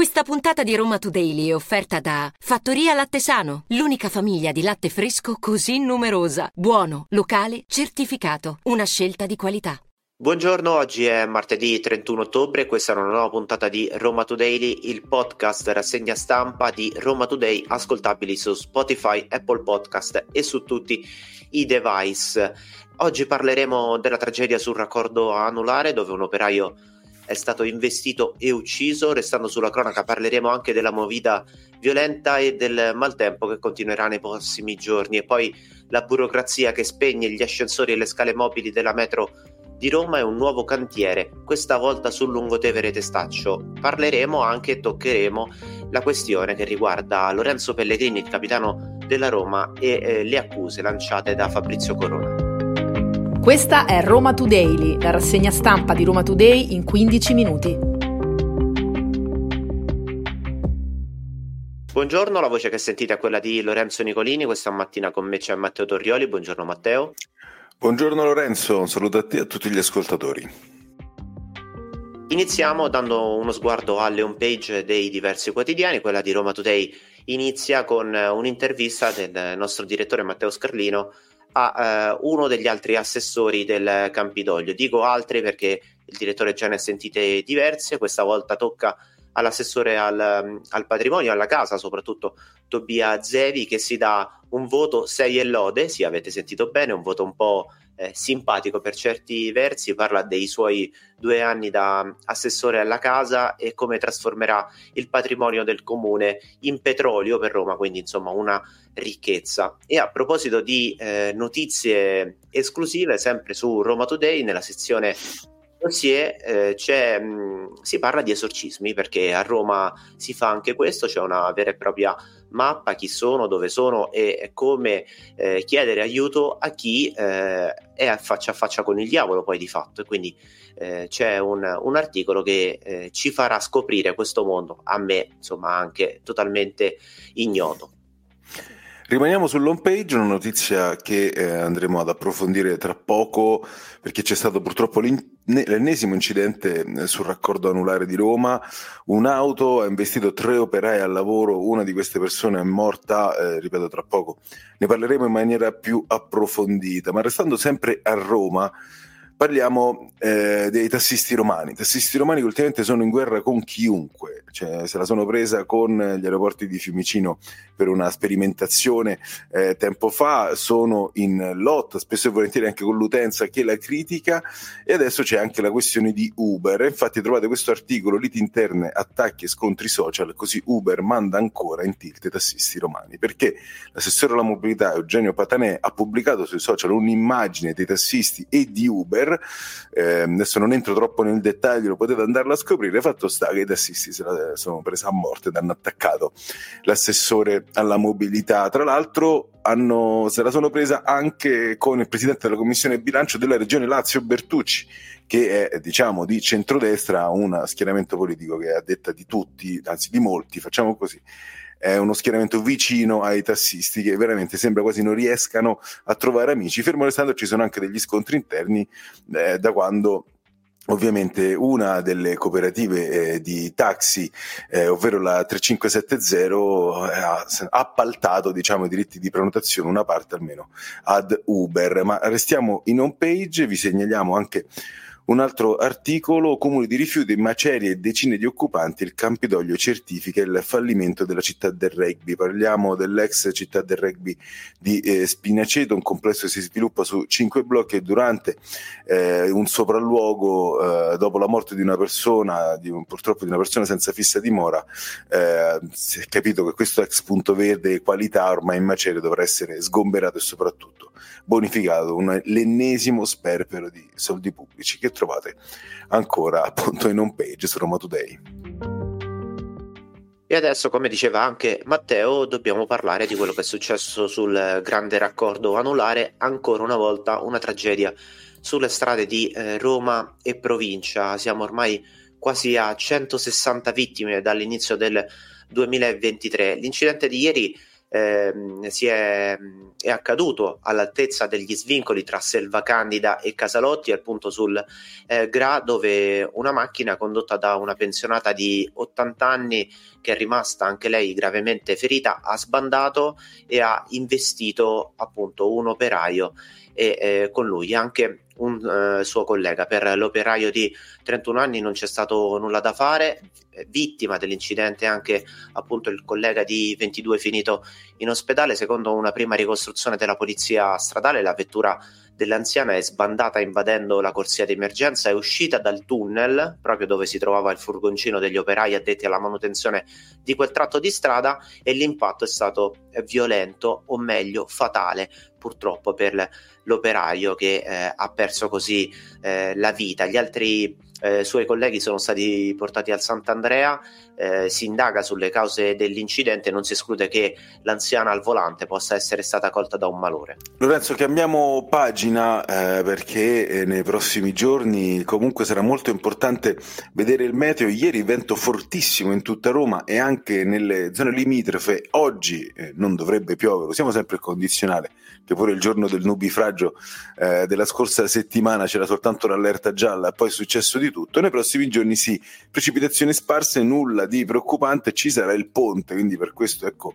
Questa puntata di Roma Today è offerta da Fattoria Latte Sano, l'unica famiglia di latte fresco così numerosa. Buono, locale, certificato. Una scelta di qualità. Buongiorno, oggi è martedì 31 ottobre, questa è una nuova puntata di Roma Today, il podcast rassegna stampa di Roma Today, ascoltabili su Spotify, Apple Podcast e su tutti i device. Oggi parleremo della tragedia sul raccordo anulare dove un operaio è stato investito e ucciso. Restando sulla cronaca parleremo anche della movida violenta e del maltempo che continuerà nei prossimi giorni e poi la burocrazia che spegne gli ascensori e le scale mobili della metro di Roma è un nuovo cantiere, questa volta sul Lungotevere Testaccio. Parleremo anche e toccheremo la questione che riguarda Lorenzo Pellegrini, il capitano della Roma, e eh, le accuse lanciate da Fabrizio Corona. Questa è Roma Today, la rassegna stampa di Roma Today in 15 minuti. Buongiorno, la voce che sentite è quella di Lorenzo Nicolini, questa mattina con me c'è Matteo Torrioli. Buongiorno Matteo. Buongiorno Lorenzo, un saluto a te e a tutti gli ascoltatori. Iniziamo dando uno sguardo alle homepage dei diversi quotidiani, quella di Roma Today inizia con un'intervista del nostro direttore Matteo Scarlino a uh, uno degli altri assessori del Campidoglio. Dico altri perché il direttore già ne ha sentite diverse, questa volta tocca all'assessore al, al, patrimonio, alla casa, soprattutto Tobia Zevi, che si dà un voto 6 e lode, sì avete sentito bene, un voto un po' eh, simpatico per certi versi, parla dei suoi due anni da assessore alla casa e come trasformerà il patrimonio del comune in petrolio per Roma, quindi insomma una ricchezza. E a proposito di eh, notizie esclusive, sempre su Roma Today, nella sezione dossier eh, mh, si parla di esorcismi perché a Roma si fa anche questo, c'è una vera e propria mappa chi sono, dove sono e come eh, chiedere aiuto a chi eh, è a faccia a faccia con il diavolo poi di fatto e quindi eh, c'è un, un, articolo che eh, ci farà scoprire questo mondo a me insomma anche totalmente ignoto. Rimaniamo sull'home page, una notizia che eh, andremo ad approfondire tra poco perché c'è stato purtroppo l'ennesimo incidente eh, sul raccordo anulare di Roma. Un'auto ha investito tre operai al lavoro, una di queste persone è morta, eh, ripeto tra poco. Ne parleremo in maniera più approfondita, ma restando sempre a Roma, parliamo eh, dei tassisti romani. Tassisti romani che ultimamente sono in guerra con chiunque, cioè, se la sono presa con gli aeroporti di Fiumicino per una sperimentazione eh, tempo fa, sono in lotta spesso e volentieri anche con l'utenza che la critica e adesso c'è anche la questione di Uber. Infatti trovate questo articolo, liti interne, attacchi e scontri social, così Uber manda ancora in tilt i tassisti romani, perché l'assessore alla mobilità Eugenio Patanè ha pubblicato sui social un'immagine dei tassisti e di Uber eh, adesso non entro troppo nel dettaglio, potete andarlo a scoprire. Fatto sta che i tassisti se la sono presa a morte ed hanno attaccato l'assessore alla mobilità. Tra l'altro, hanno, se la sono presa anche con il presidente della commissione bilancio della regione Lazio Bertucci che è diciamo di centrodestra, un schieramento politico che è a detta di tutti, anzi di molti, facciamo così, è uno schieramento vicino ai tassisti che veramente sembra quasi non riescano a trovare amici, fermo restando ci sono anche degli scontri interni eh, da quando Ovviamente una delle cooperative eh, di taxi, eh, ovvero la 3570, eh, ha appaltato diciamo, i diritti di prenotazione, una parte almeno, ad Uber. Ma restiamo in home page, vi segnaliamo anche un altro articolo, comuni di rifiuti, macerie e decine di occupanti, il Campidoglio certifica il fallimento della città del rugby. Parliamo dell'ex città del rugby di eh, Spinaceto, un complesso che si sviluppa su cinque blocchi e durante eh, un sopralluogo, eh, dopo la morte di una persona, di purtroppo di una persona senza fissa dimora, eh, si è capito che questo ex punto verde qualità ormai in macerie dovrà essere sgomberato e soprattutto bonificato, un, l'ennesimo sperpero di soldi pubblici che trovate ancora appunto in home page su Roma Today. E adesso, come diceva anche Matteo, dobbiamo parlare di quello che è successo sul grande raccordo anulare, ancora una volta una tragedia sulle strade di eh, Roma e provincia. Siamo ormai quasi a 160 vittime dall'inizio del 2023. L'incidente di ieri eh, si è, è, accaduto all'altezza degli svincoli tra Selva Candida e Casalotti, appunto sul eh, Gra, dove una macchina condotta da una pensionata di 80 anni, che è rimasta anche lei gravemente ferita, ha sbandato e ha investito appunto un operaio e eh, con lui. Anche un eh, suo collega. Per l'operaio di 31 anni non c'è stato nulla da fare, vittima dell'incidente anche appunto il collega di 22 finito in ospedale. Secondo una prima ricostruzione della polizia stradale, la vettura dell'anziana è sbandata invadendo la corsia di emergenza, è uscita dal tunnel, proprio dove si trovava il furgoncino degli operai addetti alla manutenzione di quel tratto di strada e l'impatto è stato violento o meglio fatale purtroppo per l'operaio che eh, ha perso così eh, la vita. Gli altri eh, suoi colleghi sono stati portati al Sant'Andrea, eh, si indaga sulle cause dell'incidente, non si esclude che l'anziana al volante possa essere stata colta da un malore. Lorenzo, cambiamo pagina eh, perché eh, nei prossimi giorni comunque sarà molto importante vedere il meteo. Ieri vento fortissimo in tutta Roma e anche nelle zone limitrofe. Oggi eh, non dovrebbe piovere, siamo sempre il condizionale, che pure il giorno del nubifragio eh, della scorsa settimana c'era soltanto l'allerta gialla, poi è successo di tutto. Nei prossimi giorni sì, precipitazioni sparse, nulla di preoccupante, ci sarà il ponte, quindi per questo ecco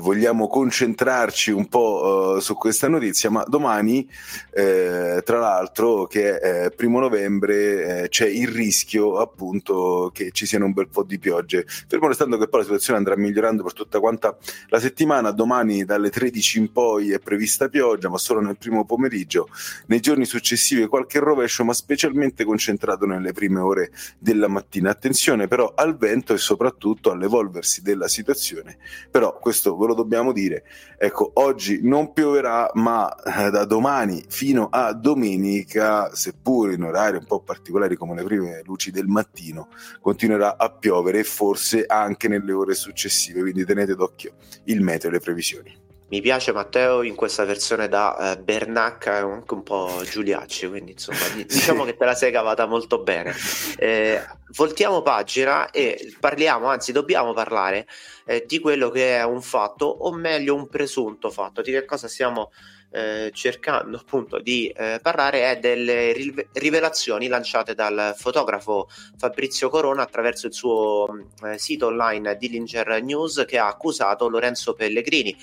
vogliamo concentrarci un po' uh, su questa notizia, ma domani, eh, tra l'altro, che è eh, primo novembre, eh, c'è il rischio appunto che ci siano un bel po' di piogge. Fermo restando che poi la situazione andrà migliorando per tutta quanta la settimana, domani dalle 13 in poi è prevista pioggia, ma solo nel primo pomeriggio, nei giorni successivi qualche rovescio, ma specialmente concentrato nelle prime ore della mattina. Attenzione però al vento e soprattutto all'evolversi della situazione, però questo ve lo dobbiamo dire. Ecco, oggi non pioverà, ma eh, da domani fino a domenica, seppur in orari un po' particolari come le prime luci del mattino, continuerà a piovere e forse anche nelle ore successive, quindi tenete d'occhio il meteo e le previsioni. Mi piace Matteo in questa versione da eh, Bernacca e anche un po' Giuliacci, quindi insomma diciamo che te la sei cavata molto bene. Eh, voltiamo pagina e parliamo, anzi dobbiamo parlare eh, di quello che è un fatto, o meglio un presunto fatto, di che cosa stiamo eh, cercando appunto di eh, parlare è delle rivelazioni lanciate dal fotografo Fabrizio Corona attraverso il suo eh, sito online Dillinger News che ha accusato Lorenzo Pellegrini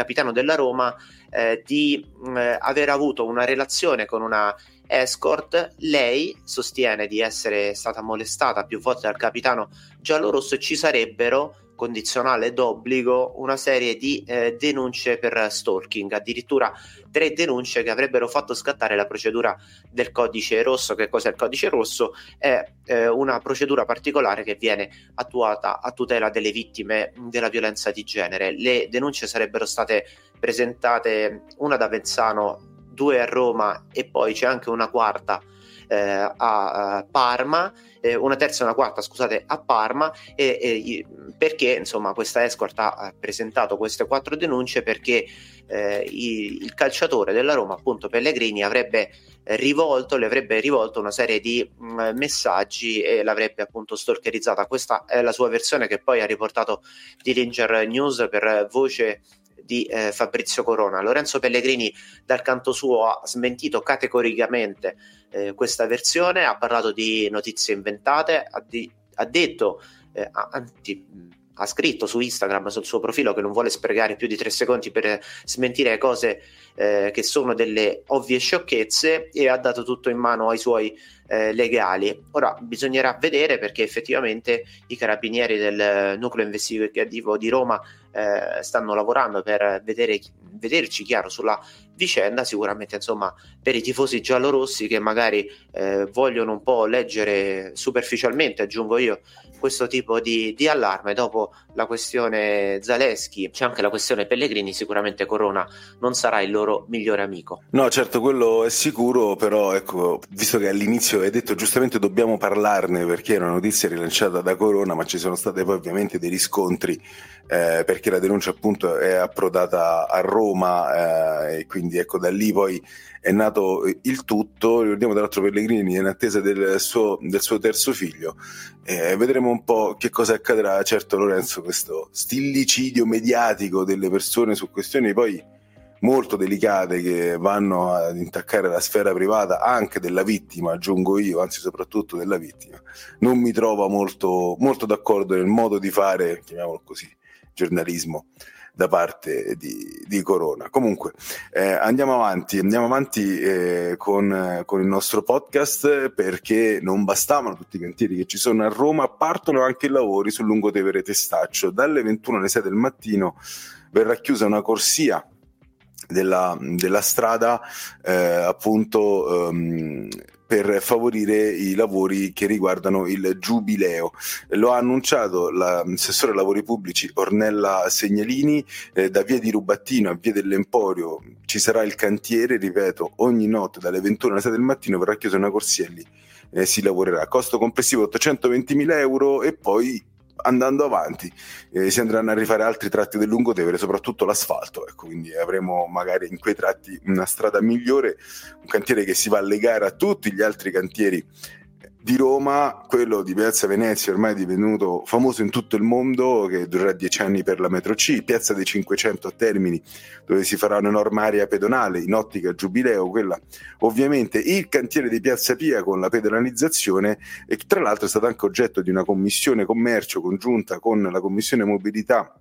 capitano della Roma, eh, di eh, aver avuto una relazione con una escort. Lei sostiene di essere stata molestata più volte dal capitano giallorosso e ci sarebbero condizionale d'obbligo una serie di eh, denunce per stalking, addirittura tre denunce che avrebbero fatto scattare la procedura del codice rosso. Che cos'è il codice rosso? È eh, una procedura particolare che viene attuata a tutela delle vittime della violenza di genere. Le denunce sarebbero state presentate una da Venzano, due a Roma e poi c'è anche una quarta eh, a, a Parma eh, una terza e una quarta, scusate, a Parma, e, e, perché insomma questa escort ha presentato queste quattro denunce perché eh, il, il, calciatore della Roma, appunto Pellegrini, avrebbe rivolto, le avrebbe rivolto una serie di mh, mm, messaggi e l'avrebbe appunto stalkerizzata. Questa è la sua versione che poi ha riportato Dillinger News per voce di eh, Fabrizio Corona. Lorenzo Pellegrini dal canto suo ha smentito categoricamente eh, questa versione, ha parlato di notizie inventate, ha, di, ha detto, eh, anzi, ha scritto su Instagram sul suo profilo che non vuole sprecare più di tre secondi per smentire cose eh, che sono delle ovvie sciocchezze e ha dato tutto in mano ai suoi eh, legali. Ora bisognerà vedere perché effettivamente i carabinieri del nucleo investigativo di Roma eh, stanno lavorando per vedere, vederci chiaro sulla vicenda. Sicuramente, insomma, per i tifosi giallorossi che magari eh, vogliono un po' leggere superficialmente, aggiungo io, questo tipo di, di, allarme. Dopo la questione Zaleschi, c'è anche la questione Pellegrini. Sicuramente Corona non sarà il loro loro migliore amico. No, certo, quello è sicuro, però ecco, visto che all'inizio hai detto giustamente dobbiamo parlarne perché è una notizia rilanciata da Corona, ma ci sono state poi ovviamente dei riscontri eh, perché la denuncia appunto è approdata a Roma eh, e quindi ecco da lì poi è nato il tutto. Ricordiamo tra l'altro Pellegrini in attesa del suo, del suo terzo figlio. Eh, vedremo un po' che cosa accadrà. Certo, Lorenzo, questo stillicidio mediatico delle persone su questioni poi molto delicate che vanno ad intaccare la sfera privata anche della vittima, aggiungo io, anzi soprattutto della vittima, non mi trova molto, molto d'accordo nel modo di fare, chiamiamolo così, giornalismo da parte di, di Corona. Comunque, eh, andiamo avanti, andiamo avanti eh, con, con, il nostro podcast perché non bastavano tutti i cantieri che ci sono a Roma, partono anche i lavori sul lungotevere Testaccio. Dalle 21 alle 6 del mattino verrà chiusa una corsia della, della strada eh, appunto um, per favorire i lavori che riguardano il giubileo. Lo ha annunciato l'assessore ai lavori pubblici Ornella Segnalini, eh, da via di Rubattino a via dell'Emporio ci sarà il cantiere, ripeto, ogni notte dalle 21 alle 6 del mattino verrà chiusa una corsia lì eh, si lavorerà. Costo complessivo 820.000 euro e poi andando avanti eh, si andranno a rifare altri tratti del lungotevere, soprattutto l'asfalto, ecco, quindi avremo magari in quei tratti una strada migliore, un cantiere che si va a legare a tutti gli altri cantieri di Roma, quello di Piazza Venezia ormai è divenuto famoso in tutto il mondo, che durerà dieci anni per la metro C, Piazza dei 500 a Termini, dove si farà un'enorme area pedonale in ottica giubileo, quella ovviamente il cantiere di Piazza Pia con la pedonalizzazione e che tra l'altro è stato anche oggetto di una commissione commercio congiunta con la commissione mobilità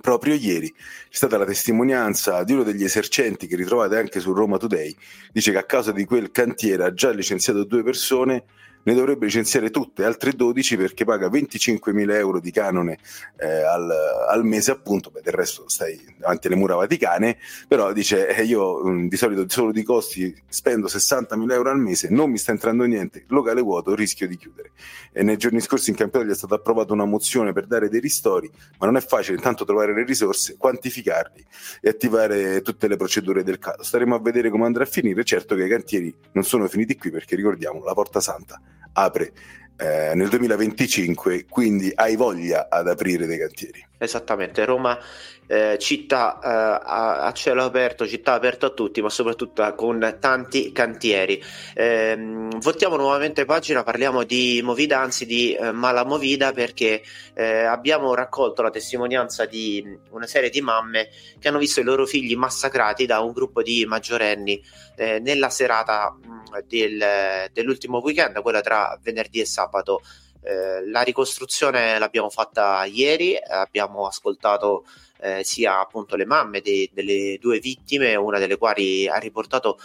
Proprio ieri. C'è stata la testimonianza di uno degli esercenti che ritrovate anche su Roma Today, dice che a causa di quel cantiere ha già licenziato due persone ne dovrebbe licenziare tutte, altre 12 perché paga 25.000 euro di canone eh, al, al, mese appunto, beh del resto stai davanti alle mura vaticane, però dice eh, io mh, mm, di solito solo di costi spendo 60.000 euro al mese, non mi sta entrando niente, locale vuoto, rischio di chiudere. E nei giorni scorsi in Campidoglio è stata approvata una mozione per dare dei ristori, ma non è facile intanto trovare le risorse, quantificarli e attivare tutte le procedure del caso. Staremo a vedere come andrà a finire, certo che i cantieri non sono finiti qui perché ricordiamo la Porta Santa apre eh, nel 2025, quindi hai voglia ad aprire dei cantieri. Esattamente, Roma eh, città eh, a, a, cielo aperto, città aperta a tutti, ma soprattutto con tanti cantieri. Eh, voltiamo nuovamente pagina, parliamo di Movida, anzi di eh, Malamovida, perché eh, abbiamo raccolto la testimonianza di una serie di mamme che hanno visto i loro figli massacrati da un gruppo di maggiorenni eh, nella serata mh, del, dell'ultimo weekend, quella tra venerdì e sabato. Eh, la ricostruzione l'abbiamo fatta ieri, abbiamo ascoltato eh, sia appunto le mamme de- delle due vittime, una delle quali ha riportato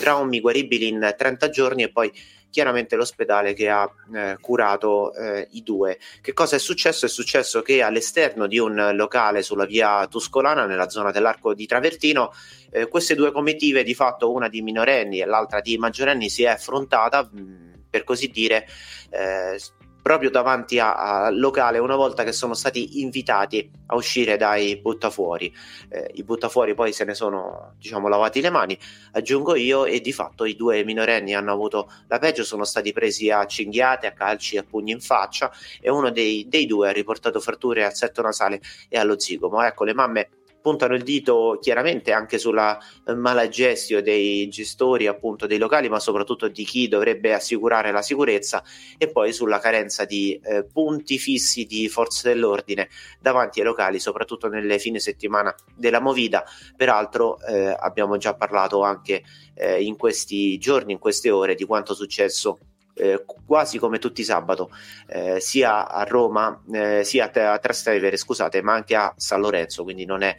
traumi guaribili in 30 giorni e poi chiaramente l'ospedale che ha eh, curato eh, i due. Che cosa è successo? È successo che all'esterno di un locale sulla via Tuscolana, nella zona dell'Arco di Travertino, eh, queste due comitive, di fatto una di minorenni e l'altra di maggiorenni, si è affrontata, mh, per così dire, eh, proprio davanti al locale una volta che sono stati invitati a uscire dai buttafuori. Eh, I buttafuori poi se ne sono diciamo lavati le mani, aggiungo io, e di fatto i due minorenni hanno avuto la peggio, sono stati presi a cinghiate, a calci a pugni in faccia e uno dei, dei due ha riportato fratture al setto nasale e allo zigomo. Ecco, le mamme puntano il dito chiaramente anche sulla eh, mala gestio dei gestori appunto dei locali, ma soprattutto di chi dovrebbe assicurare la sicurezza e poi sulla carenza di eh, punti fissi di forze dell'ordine davanti ai locali, soprattutto nelle fine settimana della Movida. Peraltro eh, abbiamo già parlato anche eh, in questi giorni, in queste ore, di quanto successo eh, quasi come tutti i sabato, eh, sia a Roma, eh, sia a Trastevere, scusate, ma anche a San Lorenzo, quindi non è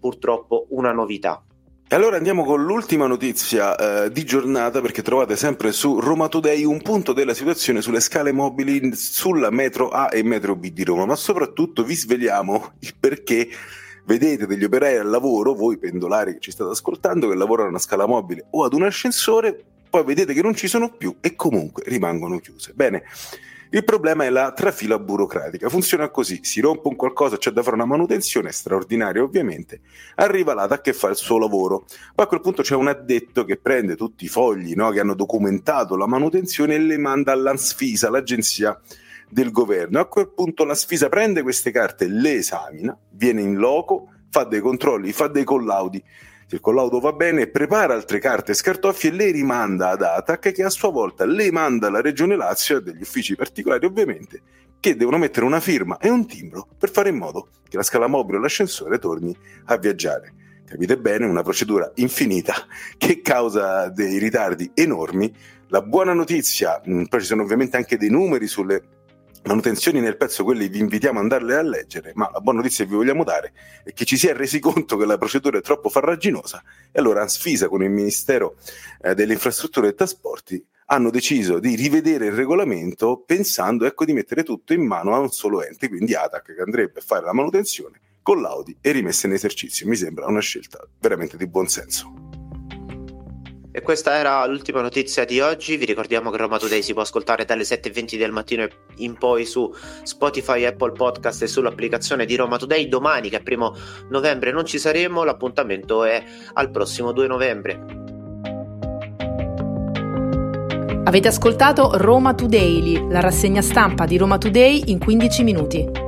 purtroppo una novità. E allora andiamo con l'ultima notizia eh, di giornata perché trovate sempre su Roma Today un punto della situazione sulle scale mobili sulla metro A e metro B di Roma, ma soprattutto vi sveliamo il perché vedete degli operai al lavoro, voi pendolari che ci state ascoltando, che lavorano a una scala mobile o ad un ascensore, poi vedete che non ci sono più e comunque rimangono chiuse. Bene, Il problema è la trafila burocratica. Funziona così: si rompe un qualcosa, c'è da fare una manutenzione straordinaria, ovviamente. Arriva l'ATAC che fa il suo lavoro. Poi a quel punto c'è un addetto che prende tutti i fogli no, che hanno documentato la manutenzione e le manda all'ANSFISA, l'agenzia del governo. A quel punto la Sfisa prende queste carte, le esamina, viene in loco, fa dei controlli, fa dei collaudi se il collaudo va bene, prepara altre carte scartoffie e le rimanda ad ATAC che a sua volta le manda alla Regione Lazio e degli uffici particolari ovviamente che devono mettere una firma e un timbro per fare in modo che la scala mobile o l'ascensore torni a viaggiare. Capite bene, una procedura infinita che causa dei ritardi enormi. La buona notizia, poi ci sono ovviamente anche dei numeri sulle manutenzioni nel pezzo, quelli vi invitiamo ad andarle a leggere, ma la buona notizia che vi vogliamo dare è che ci si è resi conto che la procedura è troppo farraginosa e allora Ansfisa con il Ministero eh, delle Infrastrutture e Trasporti hanno deciso di rivedere il regolamento pensando ecco, di mettere tutto in mano a un solo ente, quindi ATAC che andrebbe a fare la manutenzione con l'Audi e rimessa in esercizio. Mi sembra una scelta veramente di buon senso. E questa era l'ultima notizia di oggi. Vi ricordiamo che Roma Today si può ascoltare dalle 7.20 del mattino in poi su Spotify, Apple Podcast e sull'applicazione di Roma Today. Domani, che è primo novembre, non ci saremo. L'appuntamento è al prossimo 2 novembre. Avete ascoltato Roma Today, la rassegna stampa di Roma Today in 15 minuti.